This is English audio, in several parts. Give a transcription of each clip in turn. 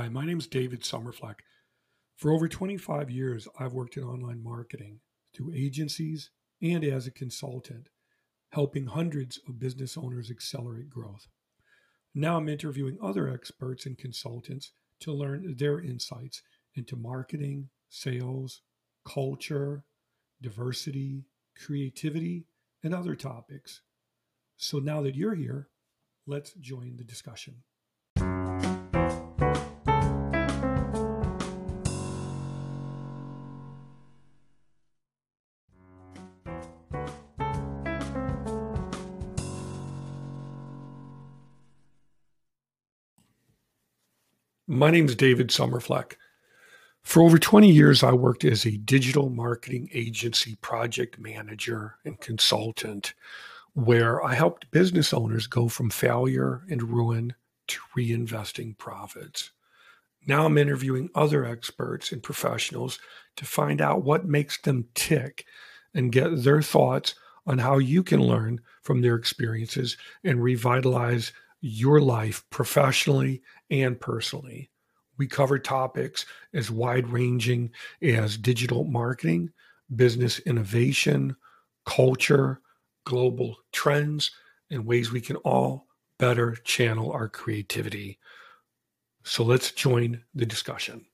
Hi, my name is David Somerfleck. For over 25 years, I've worked in online marketing through agencies and as a consultant, helping hundreds of business owners accelerate growth. Now I'm interviewing other experts and consultants to learn their insights into marketing, sales, culture, diversity, creativity, and other topics. So now that you're here, let's join the discussion. My name is David Somerfleck. For over 20 years, I worked as a digital marketing agency project manager and consultant, where I helped business owners go from failure and ruin to reinvesting profits. Now I'm interviewing other experts and professionals to find out what makes them tick and get their thoughts on how you can learn from their experiences and revitalize your life professionally and personally. We cover topics as wide ranging as digital marketing, business innovation, culture, global trends, and ways we can all better channel our creativity. So let's join the discussion.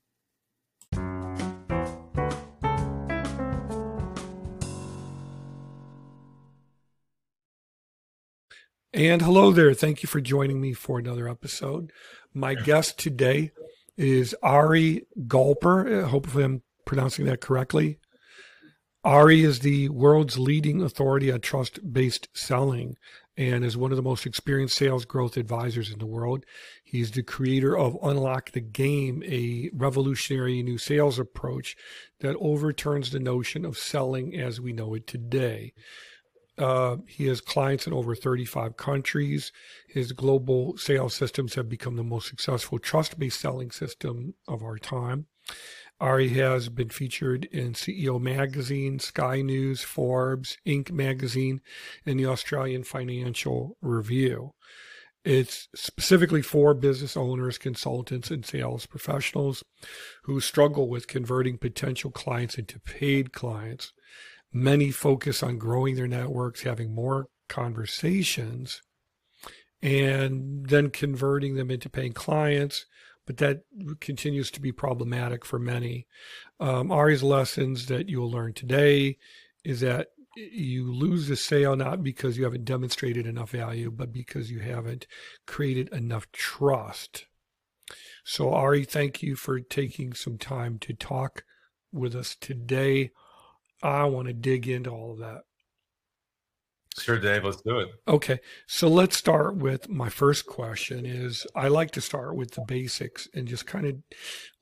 And hello there. Thank you for joining me for another episode. My guest today is Ari Galper. Uh, hopefully, I'm pronouncing that correctly. Ari is the world's leading authority on trust based selling and is one of the most experienced sales growth advisors in the world. He's the creator of Unlock the Game, a revolutionary new sales approach that overturns the notion of selling as we know it today. Uh, he has clients in over 35 countries. His global sales systems have become the most successful trust based selling system of our time. Ari has been featured in CEO Magazine, Sky News, Forbes, Inc. Magazine, and the Australian Financial Review. It's specifically for business owners, consultants, and sales professionals who struggle with converting potential clients into paid clients. Many focus on growing their networks, having more conversations, and then converting them into paying clients. But that continues to be problematic for many. Um, Ari's lessons that you'll learn today is that you lose the sale not because you haven't demonstrated enough value, but because you haven't created enough trust. So, Ari, thank you for taking some time to talk with us today. I want to dig into all of that. Sure, Dave. Let's do it. Okay, so let's start with my first question. Is I like to start with the basics and just kind of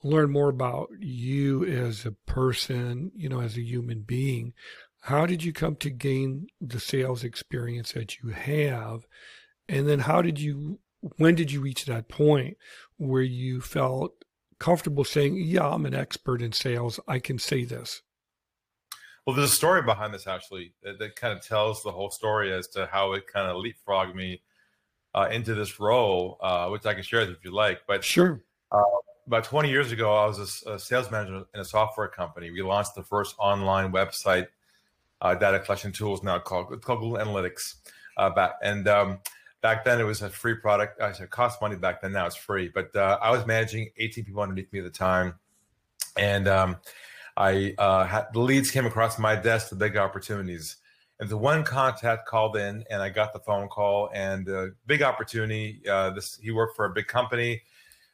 learn more about you as a person, you know, as a human being. How did you come to gain the sales experience that you have, and then how did you? When did you reach that point where you felt comfortable saying, "Yeah, I'm an expert in sales. I can say this." Well, there's a story behind this actually that, that kind of tells the whole story as to how it kind of leapfrogged me uh, into this role, uh, which I can share if you like. But sure. Uh, about 20 years ago, I was a, a, sales manager in a software company. We launched the first online website uh, data collection tools now called called Google Analytics. Uh, back and um, back then it was a free product. I said cost money back then. Now it's free. But uh, I was managing 18 people underneath me at the time, and um, I uh, had the leads came across my desk, the big opportunities. And the one contact called in, and I got the phone call, and uh, big opportunity. Uh, this he worked for a big company.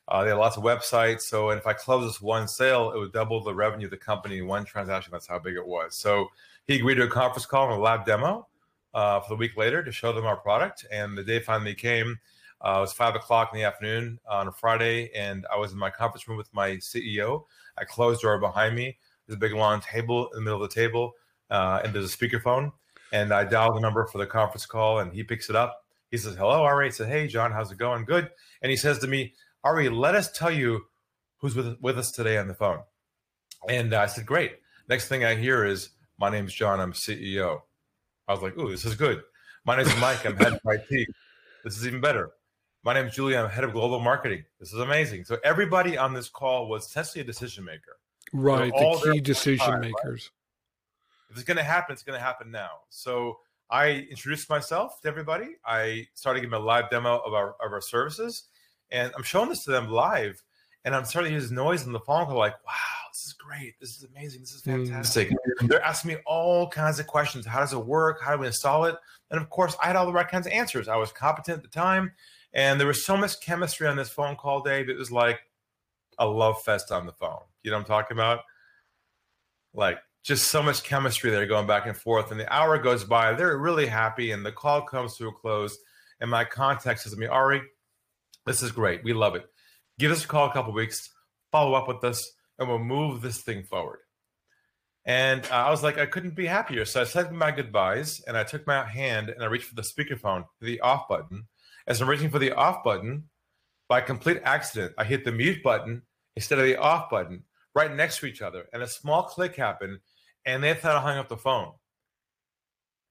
Uh, they had lots of websites. So, if I close this one sale, it would double the revenue of the company in one transaction. That's how big it was. So he agreed to a conference call and a lab demo uh, for the week later to show them our product. And the day finally came. Uh, it was five o'clock in the afternoon on a Friday, and I was in my conference room with my CEO. I closed the door behind me. There's a big long table in the middle of the table, uh, and there's a speakerphone. And I dial the number for the conference call, and he picks it up. He says, "Hello, Ari." I said, "Hey, John, how's it going? Good." And he says to me, "Ari, let us tell you who's with with us today on the phone." And I said, "Great." Next thing I hear is, "My name's John. I'm CEO." I was like, "Ooh, this is good." My name's Mike. I'm head of IT. This is even better. My name is Julie. I'm head of global marketing. This is amazing. So everybody on this call was essentially a decision maker. Right, the key decision time, makers. Right? If it's going to happen, it's going to happen now. So I introduced myself to everybody. I started giving a live demo of our of our services, and I'm showing this to them live. And I'm starting to hear this noise in the phone call, like, "Wow, this is great! This is amazing! This is mm. fantastic!" Mm. They're asking me all kinds of questions. How does it work? How do we install it? And of course, I had all the right kinds of answers. I was competent at the time, and there was so much chemistry on this phone call, Dave. It was like a love fest on the phone. You know what I'm talking about? Like just so much chemistry there going back and forth. And the hour goes by, they're really happy, and the call comes to a close. And my contact says to me, Ari, this is great. We love it. Give us a call a couple weeks, follow up with us, and we'll move this thing forward. And uh, I was like, I couldn't be happier. So I said my goodbyes, and I took my hand and I reached for the speakerphone, the off button. As I'm reaching for the off button, by complete accident, I hit the mute button instead of the off button right next to each other. And a small click happened, and they thought I hung up the phone.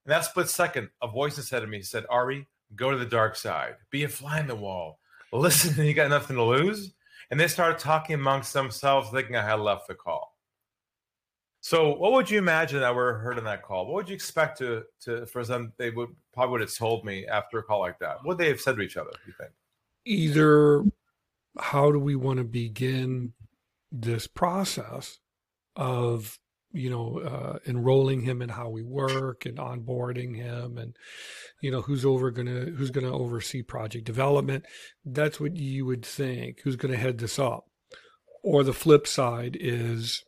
In that split second, a voice said to me, said, Ari, go to the dark side. Be a fly in the wall. Listen, you got nothing to lose. And they started talking amongst themselves, thinking I had left the call. So, what would you imagine that were heard in that call? What would you expect to, to for them? They would probably would have told me after a call like that. What would they have said to each other? You think? Either, how do we want to begin this process of you know uh, enrolling him in how we work and onboarding him and you know who's over gonna who's gonna oversee project development? That's what you would think who's gonna head this up. Or the flip side is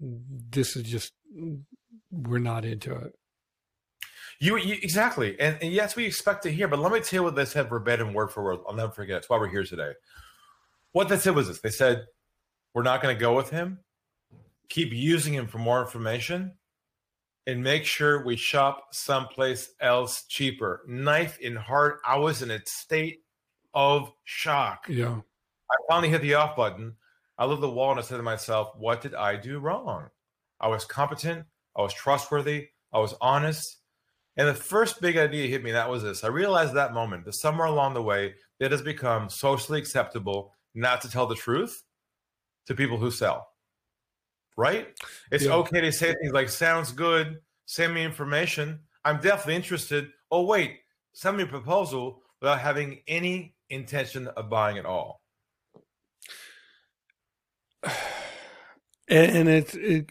this is just we're not into it you, you exactly and, and yes we expect to hear but let me tell you what they said verbatim word for word i'll never forget it's why we're here today what they said was this they said we're not going to go with him. Keep using him for more information and make sure we shop someplace else cheaper. Knife in heart. I was in a state of shock. Yeah. I finally hit the off button. I looked at the wall and I said to myself, what did I do wrong? I was competent. I was trustworthy. I was honest. And the first big idea hit me, that was this. I realized that moment that somewhere along the way, it has become socially acceptable not to tell the truth to people who sell. Right? It's yeah. okay to say things like, sounds good, send me information. I'm definitely interested. Oh, wait, send me a proposal without having any intention of buying at all. And it's, it,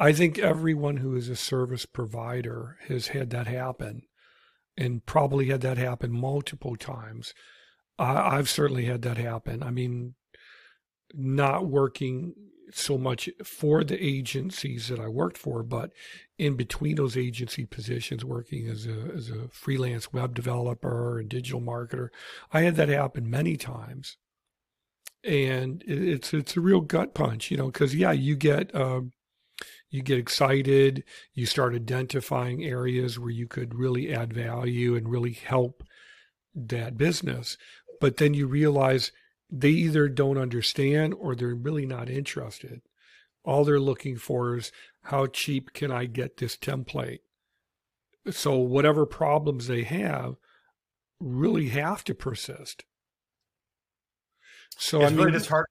I think everyone who is a service provider has had that happen and probably had that happen multiple times. I, I've certainly had that happen. I mean, not working so much for the agencies that I worked for, but in between those agency positions, working as a as a freelance web developer and digital marketer, I had that happen many times, and it's it's a real gut punch, you know, because yeah, you get um, you get excited, you start identifying areas where you could really add value and really help that business, but then you realize they either don't understand or they're really not interested. All they're looking for is how cheap can I get this template? So whatever problems they have really have to persist. So it's I mean, really disheartening.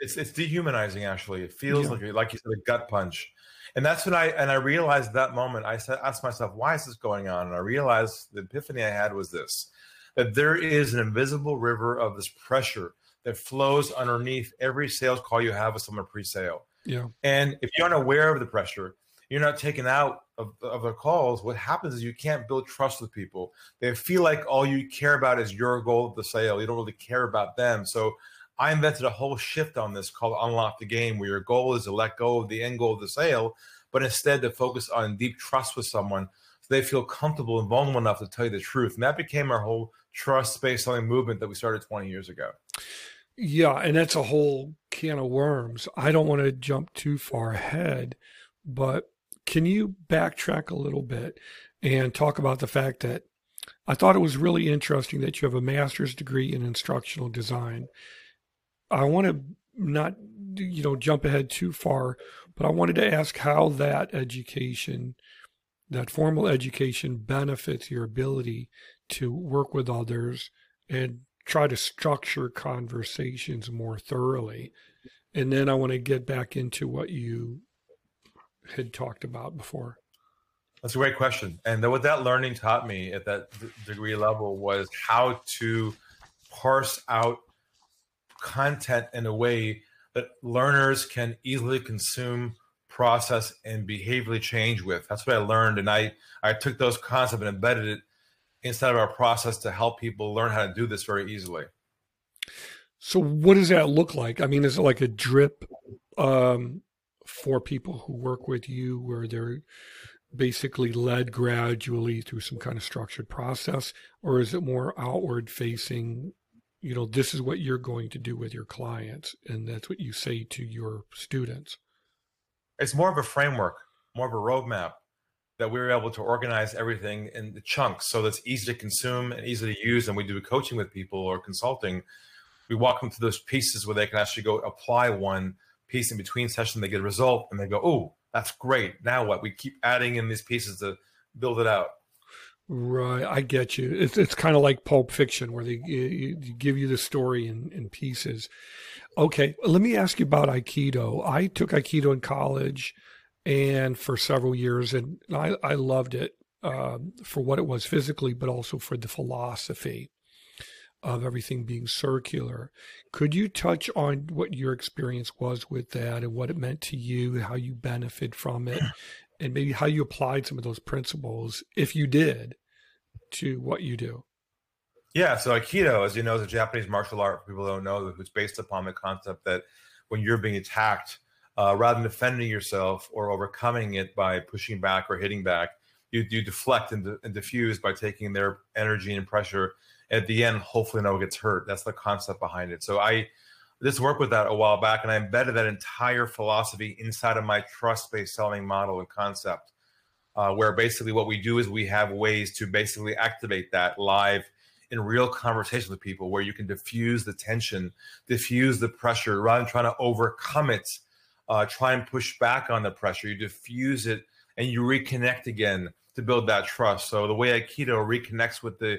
It's it's dehumanizing. Actually, it feels yeah. like like you said a gut punch, and that's when I and I realized that moment. I said, asked myself, why is this going on? And I realized the epiphany I had was this: that there is an invisible river of this pressure that flows underneath every sales call you have with someone pre-sale. Yeah. And if you're unaware of the pressure, you're not taken out of, of the calls. What happens is you can't build trust with people. They feel like all you care about is your goal of the sale. You don't really care about them. So I invented a whole shift on this called Unlock the Game, where your goal is to let go of the end goal of the sale, but instead to focus on deep trust with someone so they feel comfortable and vulnerable enough to tell you the truth. And that became our whole trust-based selling movement that we started 20 years ago. Yeah, and that's a whole can of worms. I don't want to jump too far ahead, but can you backtrack a little bit and talk about the fact that I thought it was really interesting that you have a master's degree in instructional design. I want to not you know jump ahead too far, but I wanted to ask how that education, that formal education benefits your ability to work with others and try to structure conversations more thoroughly. And then I want to get back into what you had talked about before. That's a great question. And what that learning taught me at that degree level was how to parse out content in a way that learners can easily consume, process, and behaviorally change with. That's what I learned. And I, I took those concepts and embedded it inside of our process to help people learn how to do this very easily. So, what does that look like? I mean, is it like a drip um, for people who work with you where they're basically led gradually through some kind of structured process? Or is it more outward facing? You know, this is what you're going to do with your clients, and that's what you say to your students. It's more of a framework, more of a roadmap that we were able to organize everything in the chunks so that's easy to consume and easy to use. And we do coaching with people or consulting. We walk them through those pieces where they can actually go apply one piece in between sessions. They get a result and they go, oh, that's great. Now what? We keep adding in these pieces to build it out. Right, I get you. It's it's kind of like Pulp Fiction, where they give you the story in, in pieces. Okay, let me ask you about Aikido. I took Aikido in college and for several years, and I, I loved it um, for what it was physically, but also for the philosophy of everything being circular. Could you touch on what your experience was with that and what it meant to you, how you benefit from it, and maybe how you applied some of those principles, if you did, to what you do? Yeah, so Aikido, as you know, is a Japanese martial art. People don't know it's based upon the concept that when you're being attacked, uh, rather than defending yourself or overcoming it by pushing back or hitting back, you, you deflect and, and diffuse by taking their energy and pressure. And at the end, hopefully, no one gets hurt. That's the concept behind it. So I just worked with that a while back, and I embedded that entire philosophy inside of my trust-based selling model and concept. Uh, where basically what we do is we have ways to basically activate that live in real conversation with people where you can diffuse the tension, diffuse the pressure rather than trying to overcome it uh, try and push back on the pressure. You diffuse it and you reconnect again to build that trust. So the way Aikido reconnects with the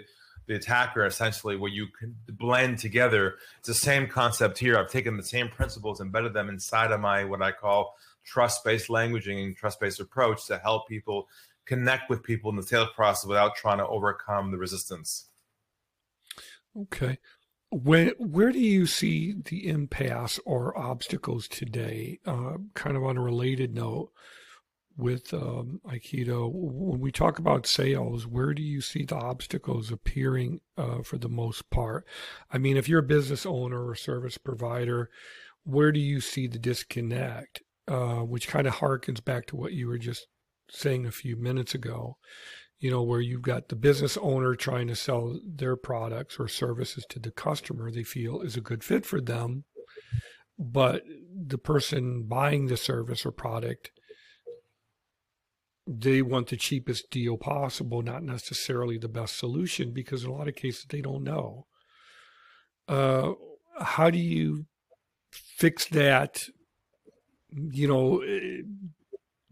the attacker, essentially, where you can blend together, it's the same concept here. I've taken the same principles, embedded them inside of my what I call trust-based languaging and trust-based approach to help people connect with people in the sales process without trying to overcome the resistance. Okay. When, where do you see the impasse or obstacles today? Uh, kind of on a related note with um, Aikido, when we talk about sales, where do you see the obstacles appearing uh, for the most part? I mean, if you're a business owner or service provider, where do you see the disconnect? Uh, which kind of harkens back to what you were just saying a few minutes ago you know, where you've got the business owner trying to sell their products or services to the customer they feel is a good fit for them. But the person buying the service or product, they want the cheapest deal possible, not necessarily the best solution, because in a lot of cases they don't know. Uh, how do you fix that? You know, eh,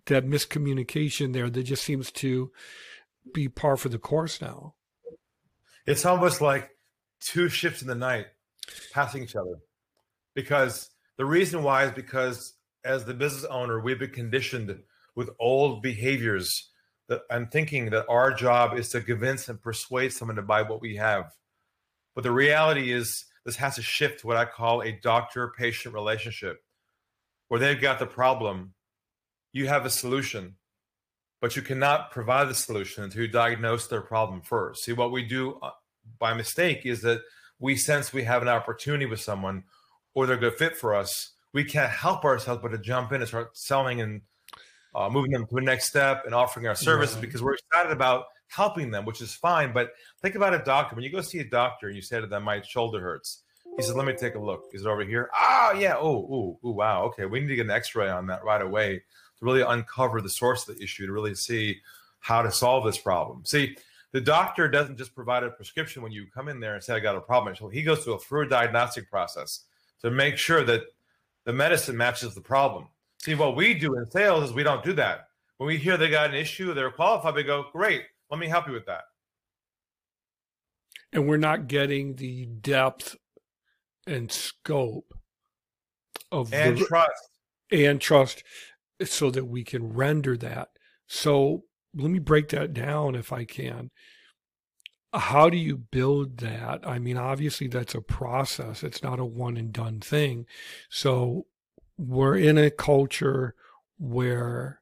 that miscommunication there that just seems to be par for the course now. It's almost like two ships in the night passing each other. Because the reason why is because as the business owner, we've been conditioned with old behaviors that I'm thinking that our job is to convince and persuade someone to buy what we have. But the reality is this has to shift to what I call a doctor patient relationship where they've got the problem, you have a solution, but you cannot provide the solution until you diagnose their problem first. See, what we do uh, by mistake is that we sense we have an opportunity with someone or they're a good fit for us. We can't help ourselves but to jump in and start selling and uh, moving them to the next step and offering our services right. because we're excited about helping them, which is fine. But think about a doctor. When you go see a doctor and you say to them, my shoulder hurts. He says, let me take a look. Is it over here? Ah, oh, yeah. Oh, oh, wow. Okay. We need to get an x-ray on that right away to really uncover the source of the issue to really see how to solve this problem. See, the doctor doesn't just provide a prescription when you come in there and say, I got a problem. So he goes through a thorough diagnostic process to make sure that the medicine matches the problem. See, what we do in sales is we don't do that. When we hear they got an issue, they're qualified, we go, great, let me help you with that. and we're not getting the depth and scope of and the, trust and trust so that we can render that. So let me break that down if I can. How do you build that? I mean, obviously, that's a process, it's not a one and done thing. So we're in a culture where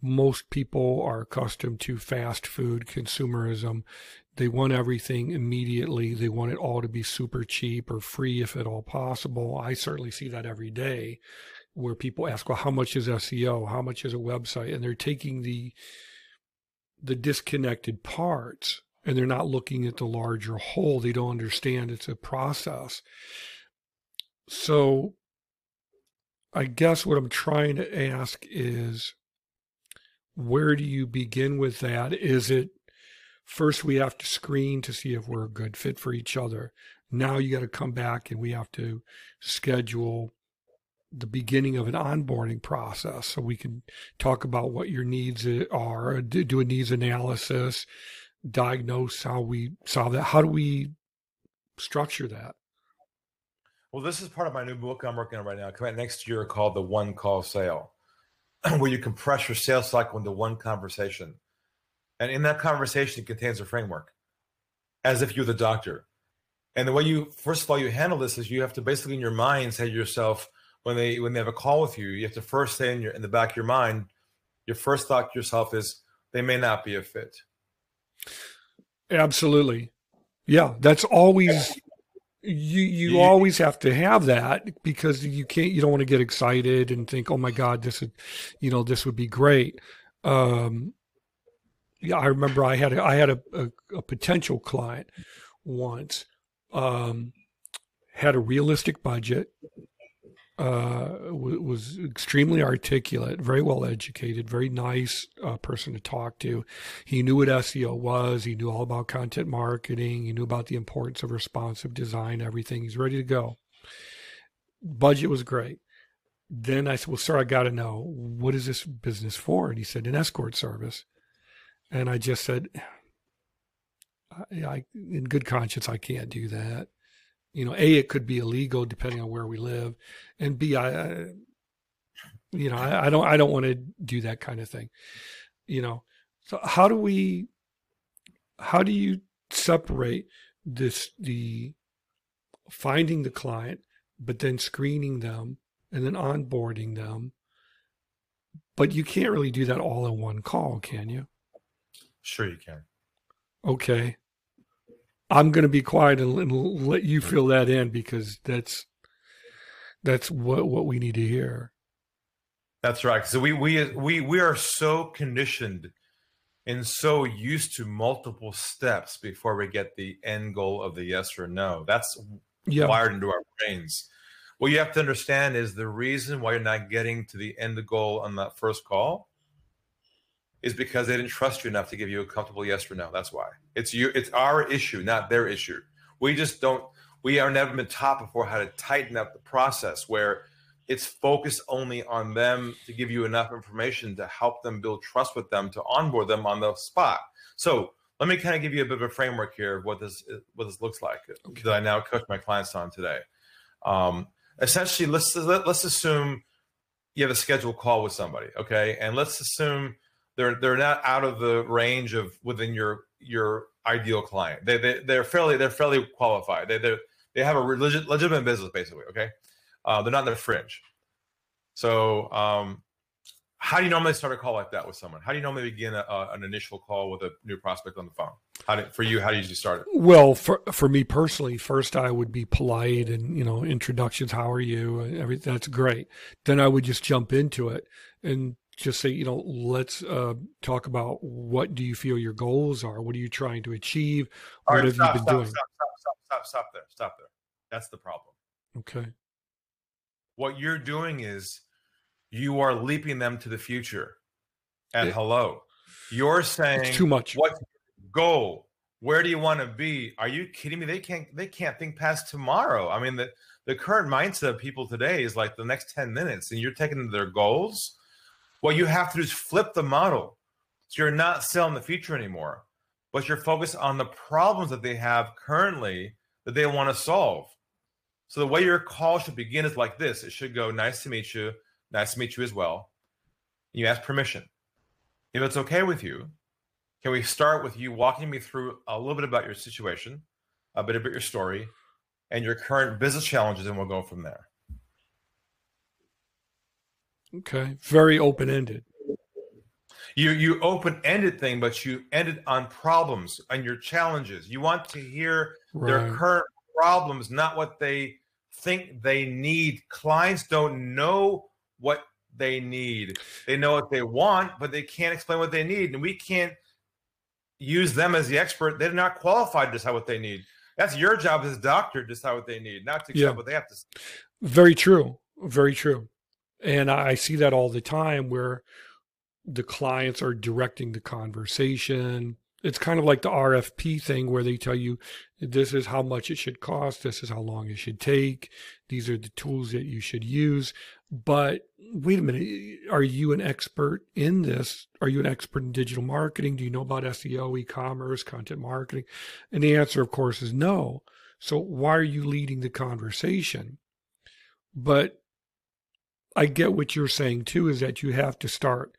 most people are accustomed to fast food consumerism. They want everything immediately. They want it all to be super cheap or free if at all possible. I certainly see that every day where people ask, well, how much is SEO? How much is a website? And they're taking the the disconnected parts and they're not looking at the larger whole. They don't understand it's a process. So I guess what I'm trying to ask is where do you begin with that? Is it first we have to screen to see if we're a good fit for each other? Now you got to come back and we have to schedule the beginning of an onboarding process so we can talk about what your needs are, do a needs analysis, diagnose how we solve that. How do we structure that? Well, this is part of my new book I'm working on right now. Coming next year called The One Call Sale, where you compress your sales cycle into one conversation. And in that conversation, it contains a framework as if you're the doctor. And the way you, first of all, you handle this is you have to basically in your mind say to yourself, when they when they have a call with you, you have to first say in your in the back of your mind, your first thought to yourself is they may not be a fit. Absolutely. Yeah, that's always you you always have to have that because you can't you don't want to get excited and think oh my god this would you know this would be great. Um yeah i remember i had a, i had a, a, a potential client once um had a realistic budget uh, was extremely articulate, very well educated, very nice uh, person to talk to. He knew what SEO was. He knew all about content marketing. He knew about the importance of responsive design, everything. He's ready to go. Budget was great. Then I said, Well, sir, I got to know what is this business for? And he said, An escort service. And I just said, I, I, in good conscience, I can't do that you know, a it could be illegal depending on where we live, and b I, you know, I, I don't I don't want to do that kind of thing, you know. So how do we, how do you separate this the finding the client, but then screening them and then onboarding them? But you can't really do that all in one call, can you? Sure, you can. Okay. I'm going to be quiet and, and let you fill that in because that's that's what what we need to hear. That's right. So we we we we are so conditioned and so used to multiple steps before we get the end goal of the yes or no. That's yeah. wired into our brains. What you have to understand is the reason why you're not getting to the end goal on that first call is because they didn't trust you enough to give you a comfortable yes or no. That's why. It's you it's our issue, not their issue. We just don't we are never been taught before how to tighten up the process where it's focused only on them to give you enough information to help them build trust with them to onboard them on the spot. So let me kind of give you a bit of a framework here of what this what this looks like okay. that I now coach my clients on today. Um, essentially, let's let, let's assume you have a scheduled call with somebody, okay, and let's assume they're they're not out of the range of within your your ideal client. They they they're fairly they're fairly qualified. They they they have a legit, legitimate business basically. Okay, uh, they're not in the fringe. So um, how do you normally start a call like that with someone? How do you normally begin a, a, an initial call with a new prospect on the phone? How did, for you, how do you start it? Well, for for me personally, first I would be polite and you know introductions. How are you? Everything that's great. Then I would just jump into it and just say, you know, let's uh, talk about what do you feel your goals are? What are you trying to achieve? What right, have stop, you been stop, doing? Stop, stop, stop, stop, stop there. Stop there. That's the problem. Okay. What you're doing is you are leaping them to the future at it, hello. You're saying too much. What goal? Where do you want to be? Are you kidding me? They can't they can't think past tomorrow. I mean the the current mindset of people today is like the next 10 minutes and you're taking their goals what you have to do is flip the model. So you're not selling the future anymore. but you're focused on the problems that they have currently that they want to solve. So the way your call should begin is like this. It should go, nice to meet you. Nice to meet you as well. You ask permission. If it's okay with you, can we start with you walking me through a little bit about your situation, a bit about your story, and your current business challenges, and we'll go from there. Okay. Very open ended. You you open ended thing, but you ended on problems and your challenges. You want to hear right. their current problems, not what they think they need. Clients don't know what they need. They know what they want, but they can't explain what they need. And we can't use them as the expert. They're not qualified to decide what they need. That's your job as a doctor to decide what they need, not to accept yeah. what they have to say. Very true. Very true. And I see that all the time where the clients are directing the conversation. It's kind of like the RFP thing where they tell you this is how much it should cost, this is how long it should take, these are the tools that you should use. But wait a minute, are you an expert in this? Are you an expert in digital marketing? Do you know about SEO, e commerce, content marketing? And the answer, of course, is no. So why are you leading the conversation? But I get what you're saying too, is that you have to start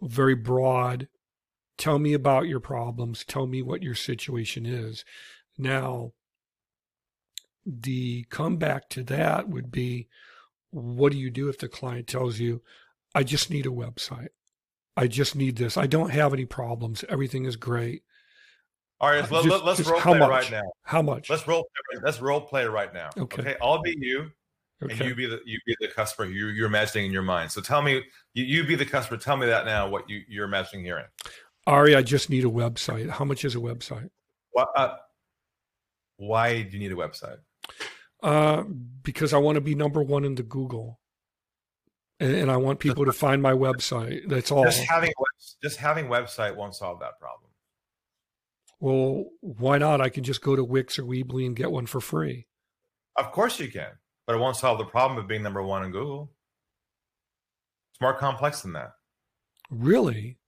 very broad. Tell me about your problems. Tell me what your situation is. Now, the comeback to that would be what do you do if the client tells you, I just need a website? I just need this. I don't have any problems. Everything is great. All right, uh, just, let, us role play much? right now. How much? Let's role. Let's role play right now. Okay. okay. I'll be you. Okay. And you be the you be the customer you you're imagining in your mind. So tell me, you, you be the customer. Tell me that now. What you you're imagining hearing. Ari, I just need a website. How much is a website? What? Uh, why do you need a website? Uh, because I want to be number one in the Google, and, and I want people to find my website. That's all. Just having just having website won't solve that problem. Well, why not? I can just go to Wix or Weebly and get one for free. Of course you can but it won't solve the problem of being number one in Google. It's more complex than that. Really?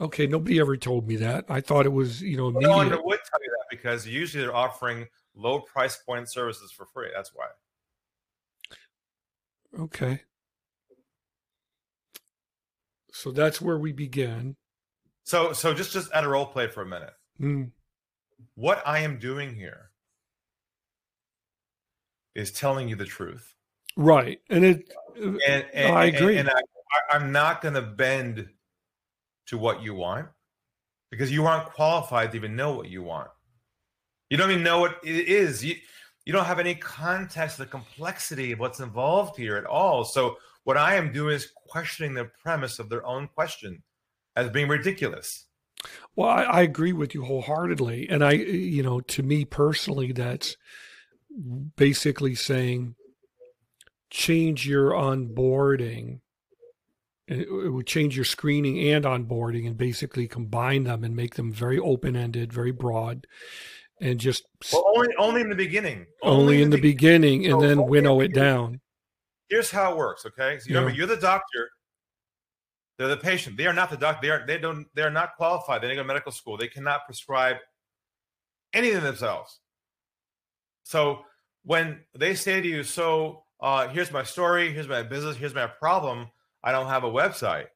Okay, nobody ever told me that. I thought it was, you know, no one would tell you that because usually they're offering low price point services for free. That's why. Okay. So that's where we begin. So, so just just at a role play for a minute. Mm. What I am doing here is telling you the truth. Right. And it, and, and I agree. And, and I, I'm not going to bend to what you want because you aren't qualified to even know what you want. You don't even know what it is. You, you don't have any context, the complexity of what's involved here at all. So what I am doing is questioning the premise of their own question as being ridiculous. Well, I, I agree with you wholeheartedly. And I, you know, to me personally, that's basically saying change your onboarding. It would change your screening and onboarding and basically combine them and make them very open-ended very broad and just well, only only in the beginning. Only, only in the, the beginning, beginning and then winnow it down. here's how it works okay? So you remember you're the doctor. They're the patient. They are not the doctor they are they don't they are not qualified. They didn't go to medical school. They cannot prescribe anything themselves so when they say to you, so uh, here's my story, here's my business, here's my problem, I don't have a website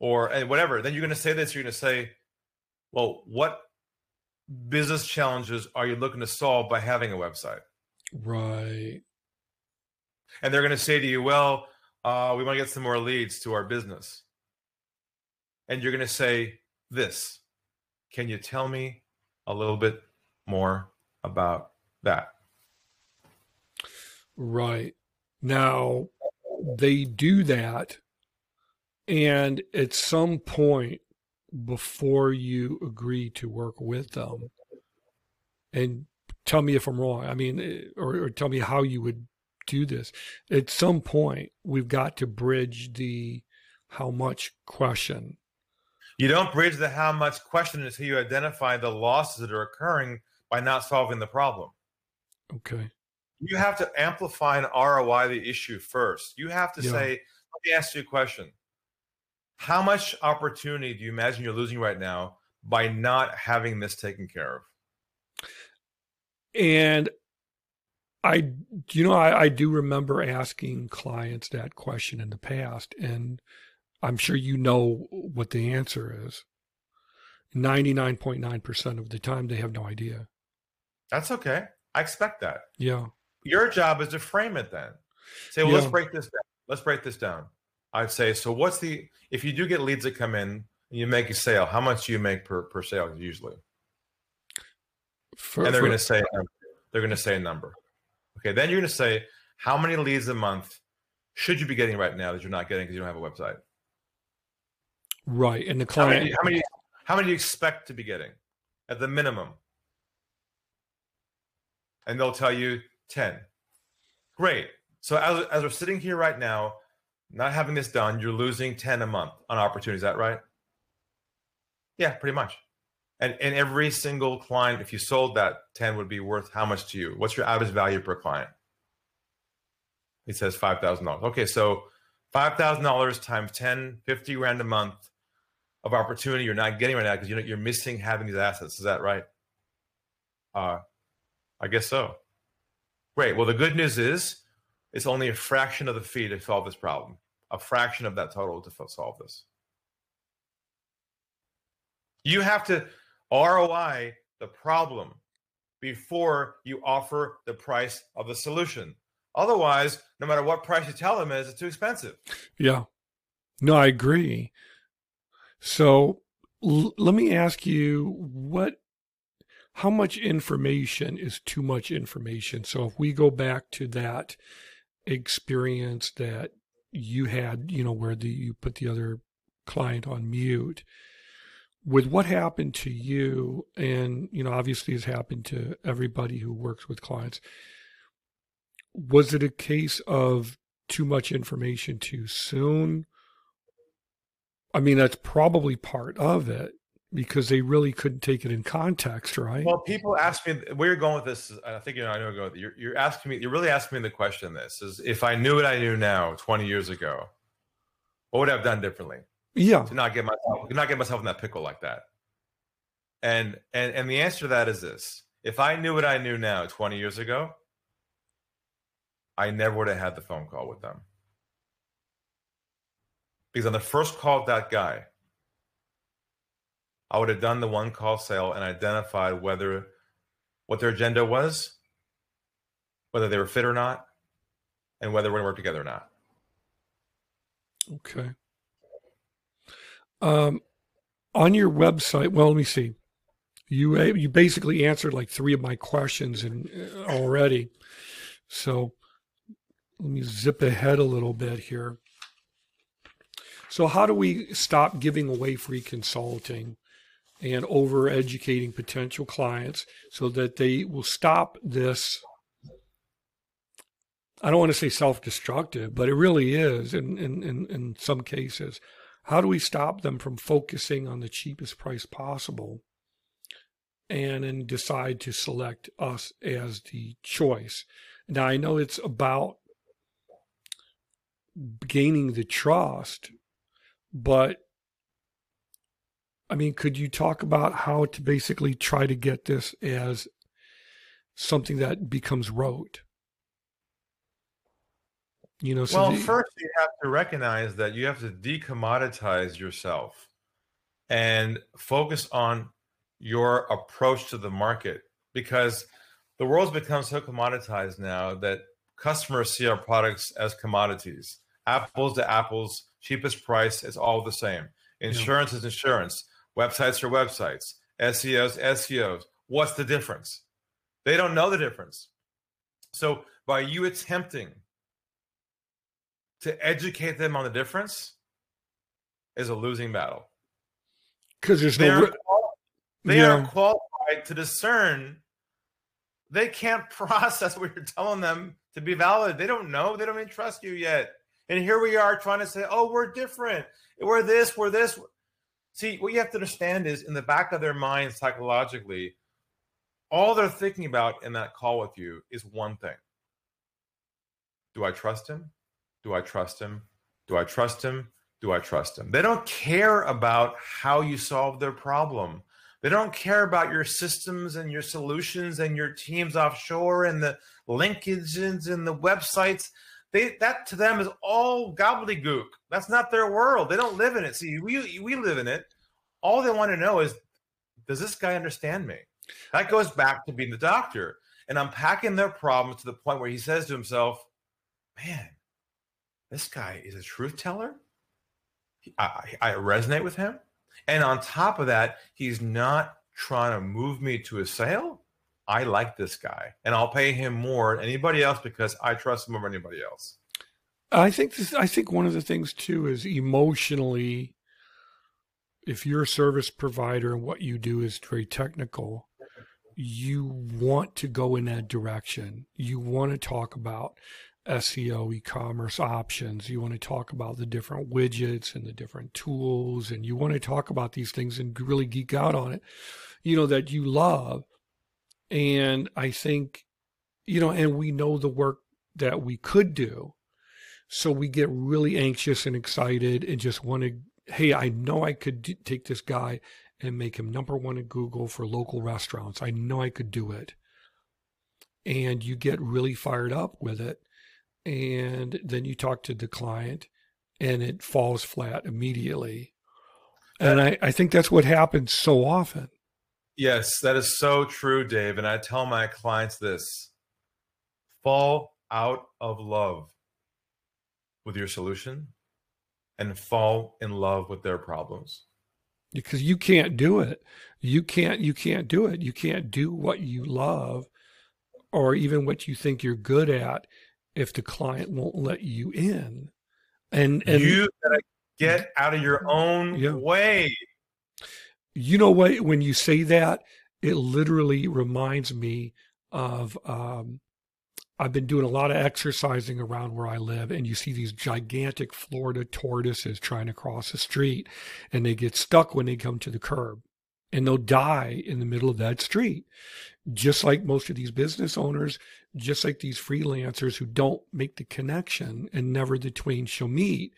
or and whatever, then you're going to say this, you're going to say, well, what business challenges are you looking to solve by having a website? Right. And they're going to say to you, well, uh, we want to get some more leads to our business. And you're going to say this Can you tell me a little bit more about that. Right. Now, they do that. And at some point before you agree to work with them, and tell me if I'm wrong, I mean, eh, or, or tell me how you would do this. At some point, we've got to bridge the how much question. You don't bridge the how much question until you identify the losses that are occurring by not solving the problem. Okay. You have to amplify and ROI the issue first. You have to yeah. say, let me ask you a question. How much opportunity do you imagine you're losing right now by not having this taken care of. And I, you know, I, I do remember asking clients that question in the past, and I'm sure you know what the answer is. 99.9% of the time, they have no idea. That's okay. I expect that. Yeah. Your job is to frame it then. Say, well, Yeah. let's break this down. Let's break this down. I'd say, so what's the, if you do get leads that come in and you make a sale, how much do you make per, per sale usually? For, and they're for- to say they're going to say a number. Okay, then you're going to say how many leads a month should you be getting right now that you're not getting because you don't have a website. right. And the How client, many, how many how many do you expect to be getting at the minimum? And they'll tell you ten. Great. So as as we're sitting here right now, not having this done, you're losing ten a month on opportunity. Is that right? Yeah, pretty much. And and every single client, if you sold that, 10 would be worth how much to you? What's your average value per client? It says five thousand dollars. Okay, so five thousand dollars times 10, 50 grand a month of opportunity you're not getting right now because you know you're missing having these assets. Is that right? Uh I guess so. Great. Well, the good news is it's only a fraction of the fee to solve this problem. A fraction of that total to solve this. You have to ROI the problem before you offer the price of the solution. Otherwise, no matter what price you tell them is, it's too expensive. yeah. No, I agree. So l- let me ask you what, how much information is too much information? So if we go back to that experience that you had, you know, where the, you put the other client on mute, with what happened to you, and, you know, obviously has happened to everybody who works with clients, was it a case of too much information too soon? I mean, that's probably part of it because they really couldn't take it in context, right? Well, people ask me where you're going with this. I think you know. I know where you're going. with it. You're, you're asking me. You're really asking me the question. This is if I knew what I knew now, 20 years ago, what would I have done differently yeah. to not get myself not get myself in that pickle like that? And and and the answer to that is this: if I knew what I knew now, 20 years ago, I never would have had the phone call with them. Because on the first call with that guy, I would have done the one call sale and identified whether what their agenda was, whether they were fit or not, and whether we're going to work together or not. Okay. Um, on your website, well, let me see. You you basically answered like three of my questions and uh, already. So let me zip ahead a little bit here. So how do we stop giving away free consulting and over educating potential clients so that they will stop this I don't want to say self-destructive, but it really is in, in, in, in some cases. How do we stop them from focusing on the cheapest price possible and then decide to select us as the choice? Now, I know it's about gaining the trust, but I mean, could you talk about how to basically try to get this as something that becomes rote? You know, so well, the- first you have to recognize that you have to decommoditize yourself and focus on your approach to the market because the world's become so commoditized now that customers see our products as commodities. Apples to apples, cheapest price is all the same. Insurance is insurance. Websites are websites. SEOs, SEOs. What's the difference? They don't know the difference. So by you attempting to educate them on the difference is a losing battle. because there's They no aren't, they Yeah. aren't qualified to discern. They can't process what you're telling them to be valid. They don't know. They don't even trust you yet. And here we are trying to say, oh, we're different. We're this, we're this. See, what you have to understand is in the back of their mind, psychologically, all they're thinking about in that call with you is one thing Do I trust him? Do I trust him? Do I trust him? Do I trust him? They don't care about how you solve their problem. They don't care about your systems and your solutions and your teams offshore and the linkages and the websites. They that to them is all gobbledygook. That's not their world. They don't live in it. See, we we live in it. All they want to know is, does this guy understand me? That goes back to being the doctor and unpacking their problems to the point where he says to himself, "Man, this guy is a truth teller. I, I resonate with him, and on top of that, he's not trying to move me to a sale. I like this guy, and I'll pay him more than anybody else because I trust him over anybody else." I think this, I think one of the things too is emotionally, if you're a service provider and what you do is very technical, you want to go in that direction. You want to talk about SEO, e-commerce options. You want to talk about the different widgets and the different tools, and you want to talk about these things and really geek out on it. You know that you love, and I think, you know, and we know the work that we could do, so we get really anxious and excited and just want to. Hey, I know I could d- take this guy and make him number one at Google for local restaurants. I know I could do it. And you get really fired up with it. And then you talk to the client and it falls flat immediately. And I, I think that's what happens so often. Yes, that is so true, Dave. And I tell my clients this fall out of love with your solution and fall in love with their problems because you can't do it. You can't you can't do it. You can't do what you love or even what you think you're good at if the client won't let you in. And and you gotta get out of your own yeah. way. You know what? When you say that, it literally reminds me of um, I've been doing a lot of exercising around where I live, and you see these gigantic Florida tortoises trying to cross the street, and they get stuck when they come to the curb, and they'll die in the middle of that street. Just like most of these business owners, just like these freelancers who don't make the connection and never the twain shall meet.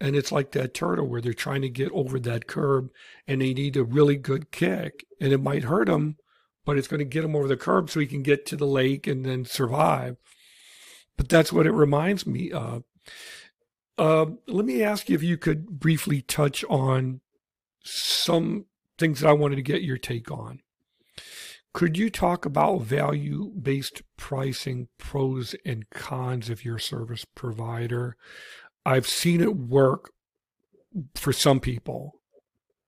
And it's like that turtle where they're trying to get over that curb and they need a really good kick, and it might hurt them but it's going to get them over the curb so he can get to the lake and then survive. But that's what it reminds me of. Uh, let me ask you if you could briefly touch on some things that I wanted to get your take on. Could you talk about value based pricing pros and cons of your service provider? I've seen it work for some people,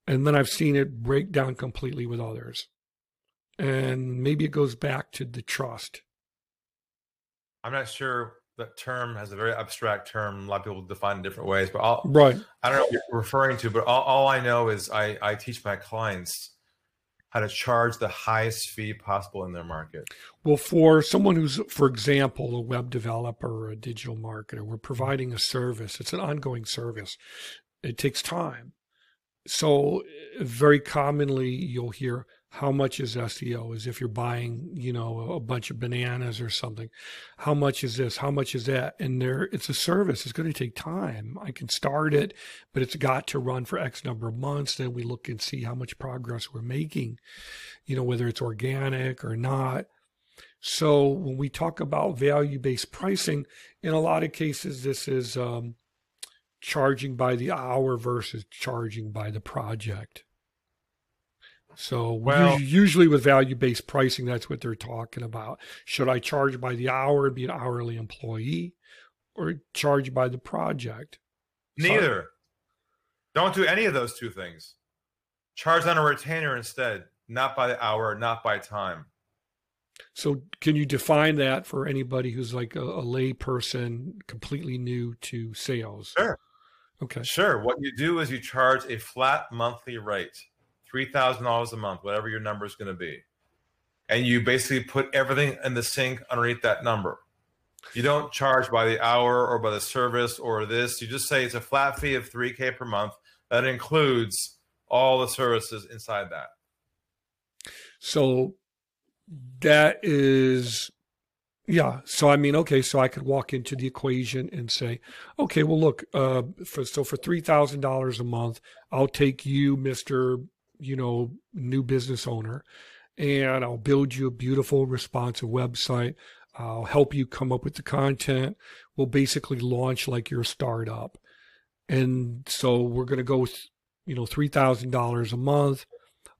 and then I've seen it break down completely with others and maybe it goes back to the trust. I'm not sure that term has a very abstract term. A lot of people define it different ways, but I'll, right. I don't know what you're referring to, but all, all I know is I, I teach my clients how to charge the highest fee possible in their market. Well, for someone who's, for example, a web developer or a digital marketer, we're providing a service. It's an ongoing service. It takes time. So, very commonly, you'll hear, how much is SEO? Is if you're buying, you know, a bunch of bananas or something. How much is this? How much is that? And there, it's a service. It's going to take time. I can start it, but it's got to run for X number of months. Then we look and see how much progress we're making, you know, whether it's organic or not. So when we talk about value based pricing, in a lot of cases, this is um, charging by the hour versus charging by the project. So well, usually with value based pricing, that's what they're talking about. Should I charge by the hour and be an hourly employee, or charge by the project? Neither. So, Don't do any of those two things. Charge on a retainer instead, not by the hour, not by time. So, can you define that for anybody who's like a, a lay person, completely new to sales? Sure. Okay. Sure. What you do is you charge a flat monthly rate $3,000 a month, whatever your number is going to be. And you basically put everything in the sink underneath that number. You don't charge by the hour or by the service or this. You just say it's a flat fee of 3K per month that includes all the services inside that. So that is yeah. So I mean, okay. So I could walk into the equation and say, okay, well, look, uh, for so for three thousand dollars a month, I'll take you, Mister you know, new business owner, and I'll build you a beautiful, responsive website. I'll help you come up with the content. We'll basically launch like your startup. And so we're going to go, you know, $3,000 a month.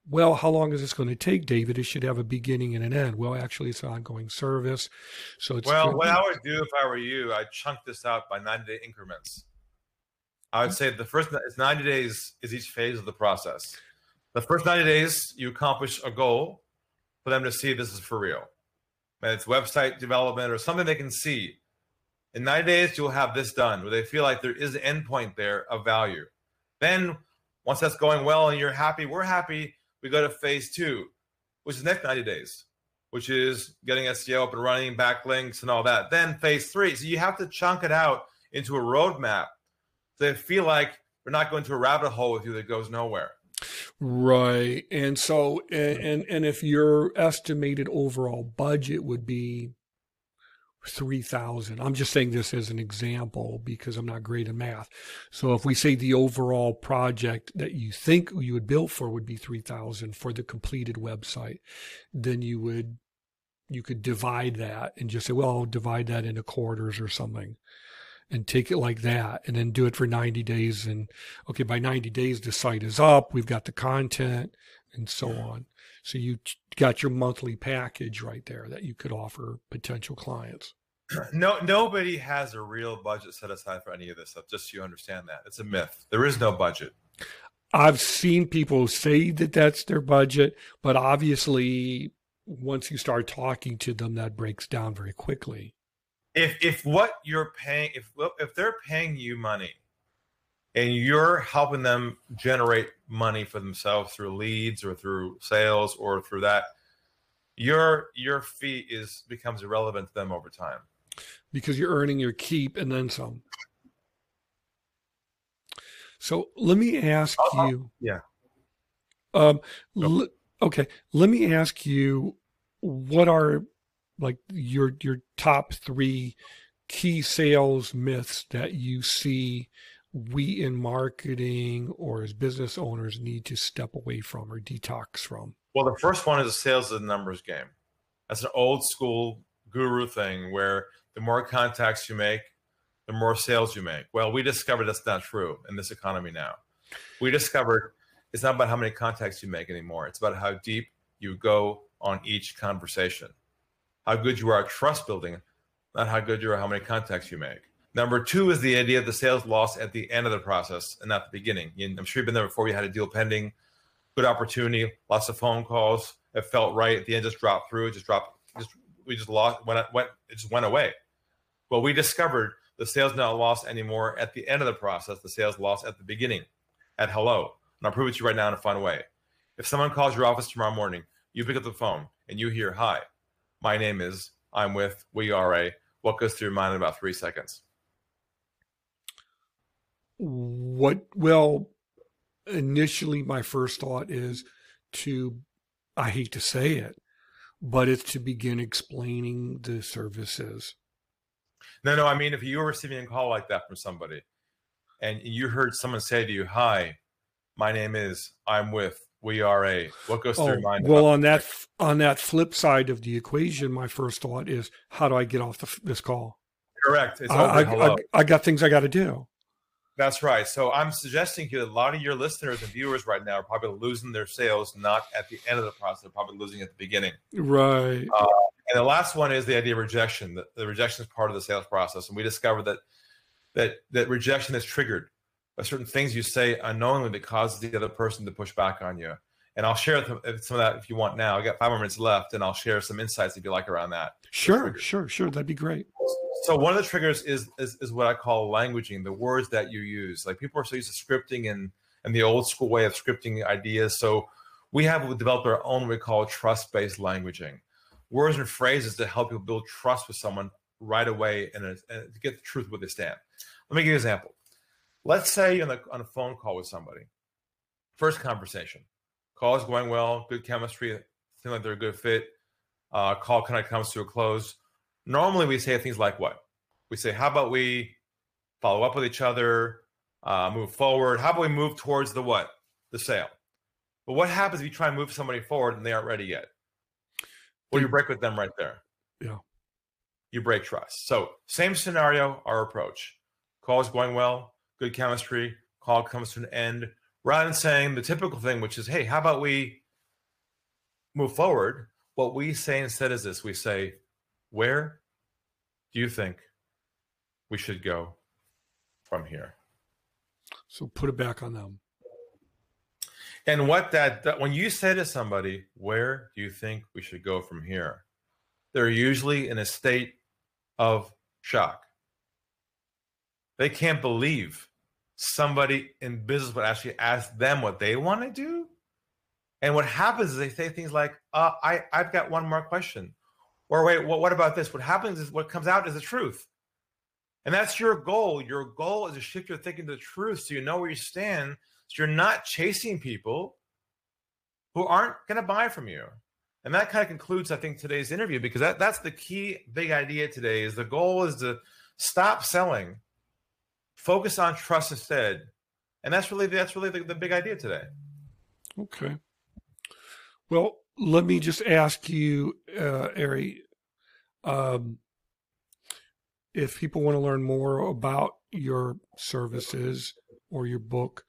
Well, how long is this going to take, David? It should have a beginning and an end. Well, actually, it's an ongoing service. So it's well, what I would do if I were you, I'd chunk this out by 90 day increments. I would say the first it's 90 days is each phase of the process. The first 90 days, you accomplish a goal for them to see this is for real. And it's website development or something they can see. In 90 days, you'll have this done where they feel like there is an endpoint there of value. Then, once that's going well and you're happy, we're happy, we go to phase two, which is next 90 days, which is getting SEO up and running, backlinks, and all that. Then phase three. So you have to chunk it out into a roadmap. So they feel like they're not going to a rabbit hole with you that goes nowhere. Right. And so and, and and if your estimated overall budget would be 3000 i'm just saying this as an example because i'm not great in math. So if we say the overall project that you think you would build for would be 3000 for the completed website then you would you could divide that and just say well i'll divide that into quarters or something and take it like that and then do it for 90 days and okay by 90 days the site is up we've got the content and so on so you got your monthly package right there that you could offer potential clients. No, nobody has a real budget set aside for any of this stuff. Just so you understand that it's a myth. There is no budget. I've seen people say that that's their budget, but obviously, once you start talking to them, that breaks down very quickly. If if what you're paying, if if they're paying you money and you're helping them generate money for themselves through leads or through sales or through that your your fee is becomes irrelevant to them over time. Because you're earning your keep and then some. So let me ask uh, you yeah. um l- okay let me ask you what are like your your top 3 key sales myths that you see we in marketing or as business owners need to step away from or detox from? Well, the first one is sales and numbers game. That's an old school guru thing where the more contacts you make, the more sales you make. Well, we discovered that's not true in this economy now. We discovered it's not about how many contacts you make anymore. It's about how deep you go on each conversation, how good you are at trust building, not how good you are, how many contacts you make. Number two is the idea of the sales loss at the end of the process and not the beginning. I'm sure you've been there before. You had a deal pending, good opportunity, lots of phone calls. It felt right. At the end, just dropped through. It just dropped. Just we just lost. Went went. It just went away. Well, we discovered the sales not lost anymore at the end of the process. The sales lost at the beginning, at hello. And I'll prove it to you right now in a fun way. If someone calls your office tomorrow morning, you pick up the phone and you hear, "Hi, my name is. I'm with. We are a." What goes through your mind in about three seconds? what well initially my first thought is to i hate to say it but it's to begin explaining the services no no i mean if you were receiving a call like that from somebody and you heard someone say to you hi my name is i'm with we are a what goes through oh, your mind well on that on that flip side of the equation my first thought is how do i get off the, this call correct I, I, I, I got things i got to do that's right. So I'm suggesting to you that a lot of your listeners and viewers right now are probably losing their sales not at the end of the process, they're probably losing at the beginning. Right. Uh, and the last one is the idea of rejection. That the rejection is part of the sales process, and we discovered that that that rejection is triggered certain things you say unknowingly that causes the other person to push back on you. And I'll share some of that if you want now. I got five more minutes left, and I'll share some insights if you like around that. Sure, sure, sure. That'd be great. So one of the triggers is, is is what I call languaging, the words that you use. Like people are so used to scripting and and the old school way of scripting ideas. So we have developed our own what we call trust-based languaging. Words and phrases to help you build trust with someone right away and, and to get the truth where they stand. Let me give you an example. Let's say you're on a, on a phone call with somebody. First conversation. Call is going well, good chemistry, seem like they're a good fit. Uh, call kind of comes to a close normally we say things like what? We say, how about we follow up with each other, uh, move forward? How about we move towards the what? The sale. But what happens if you try and move somebody forward and they aren't ready yet? Well, you break with them right there. Yeah. You break trust. So, same scenario, our approach. Call is going well, good chemistry, call comes to an end. Rather than saying the typical thing, which is, hey, how about we move forward? What we say instead is this we say, where do you think we should go from here? So put it back on them. And what that, that when you say to somebody, where do you think we should go from here? They're usually in a state of shock. They can't believe somebody in business would actually ask them what they want to do. And what happens is they say things like, uh, I, I've got one more question. Or wait, what, what about this? What happens is what comes out is the truth. And that's your goal. Your goal is to shift your thinking to the truth so you know where you stand. So you're not chasing people who aren't going to buy from you. And that kind of concludes, I think, today's interview because that, that's the key big idea today is the goal is to stop selling, focus on trust instead. And that's really that's really the, the big idea today. Okay. Well, let me just ask you, uh, Ari, um, if people want to learn more about your services or your book,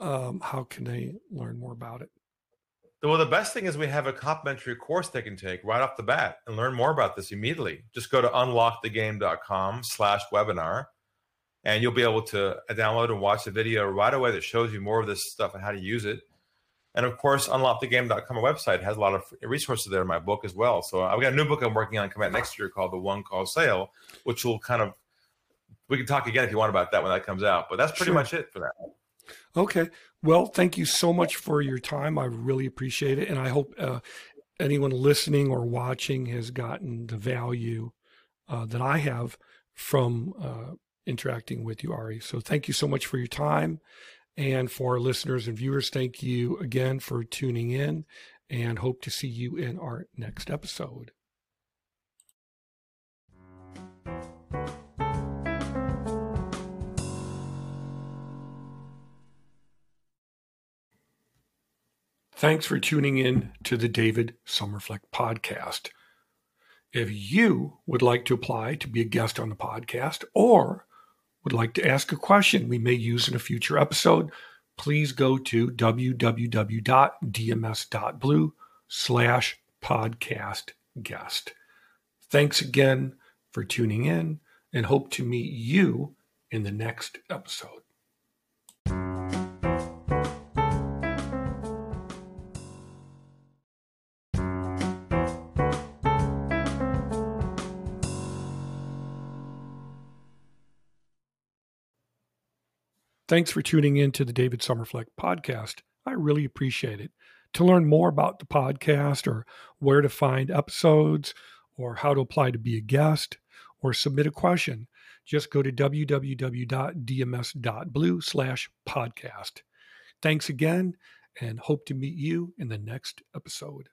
um, how can they learn more about it? Well, the best thing is we have a complimentary course they can take right off the bat and learn more about this immediately. Just go to unlockthegame.com slash webinar and you'll be able to download and watch the video right away that shows you more of this stuff and how to use it. And of course, unlockthegame.com website has a lot of resources there in my book as well. So I've got a new book I'm working on coming out next year called The One Call Sale, which will kind of, we can talk again if you want about that when that comes out. But that's pretty sure. much it for that. Okay. Well, thank you so much for your time. I really appreciate it. And I hope uh, anyone listening or watching has gotten the value uh, that I have from uh, interacting with you, Ari. So thank you so much for your time. And for our listeners and viewers, thank you again for tuning in and hope to see you in our next episode. Thanks for tuning in to the David Somerfleck podcast. If you would like to apply to be a guest on the podcast or would like to ask a question we may use in a future episode, please go to www.dms.blue slash podcast guest. Thanks again for tuning in and hope to meet you in the next episode. Thanks for tuning in to the David Somerfleck podcast. I really appreciate it. To learn more about the podcast or where to find episodes or how to apply to be a guest or submit a question, just go to www.dms.blue slash podcast. Thanks again and hope to meet you in the next episode.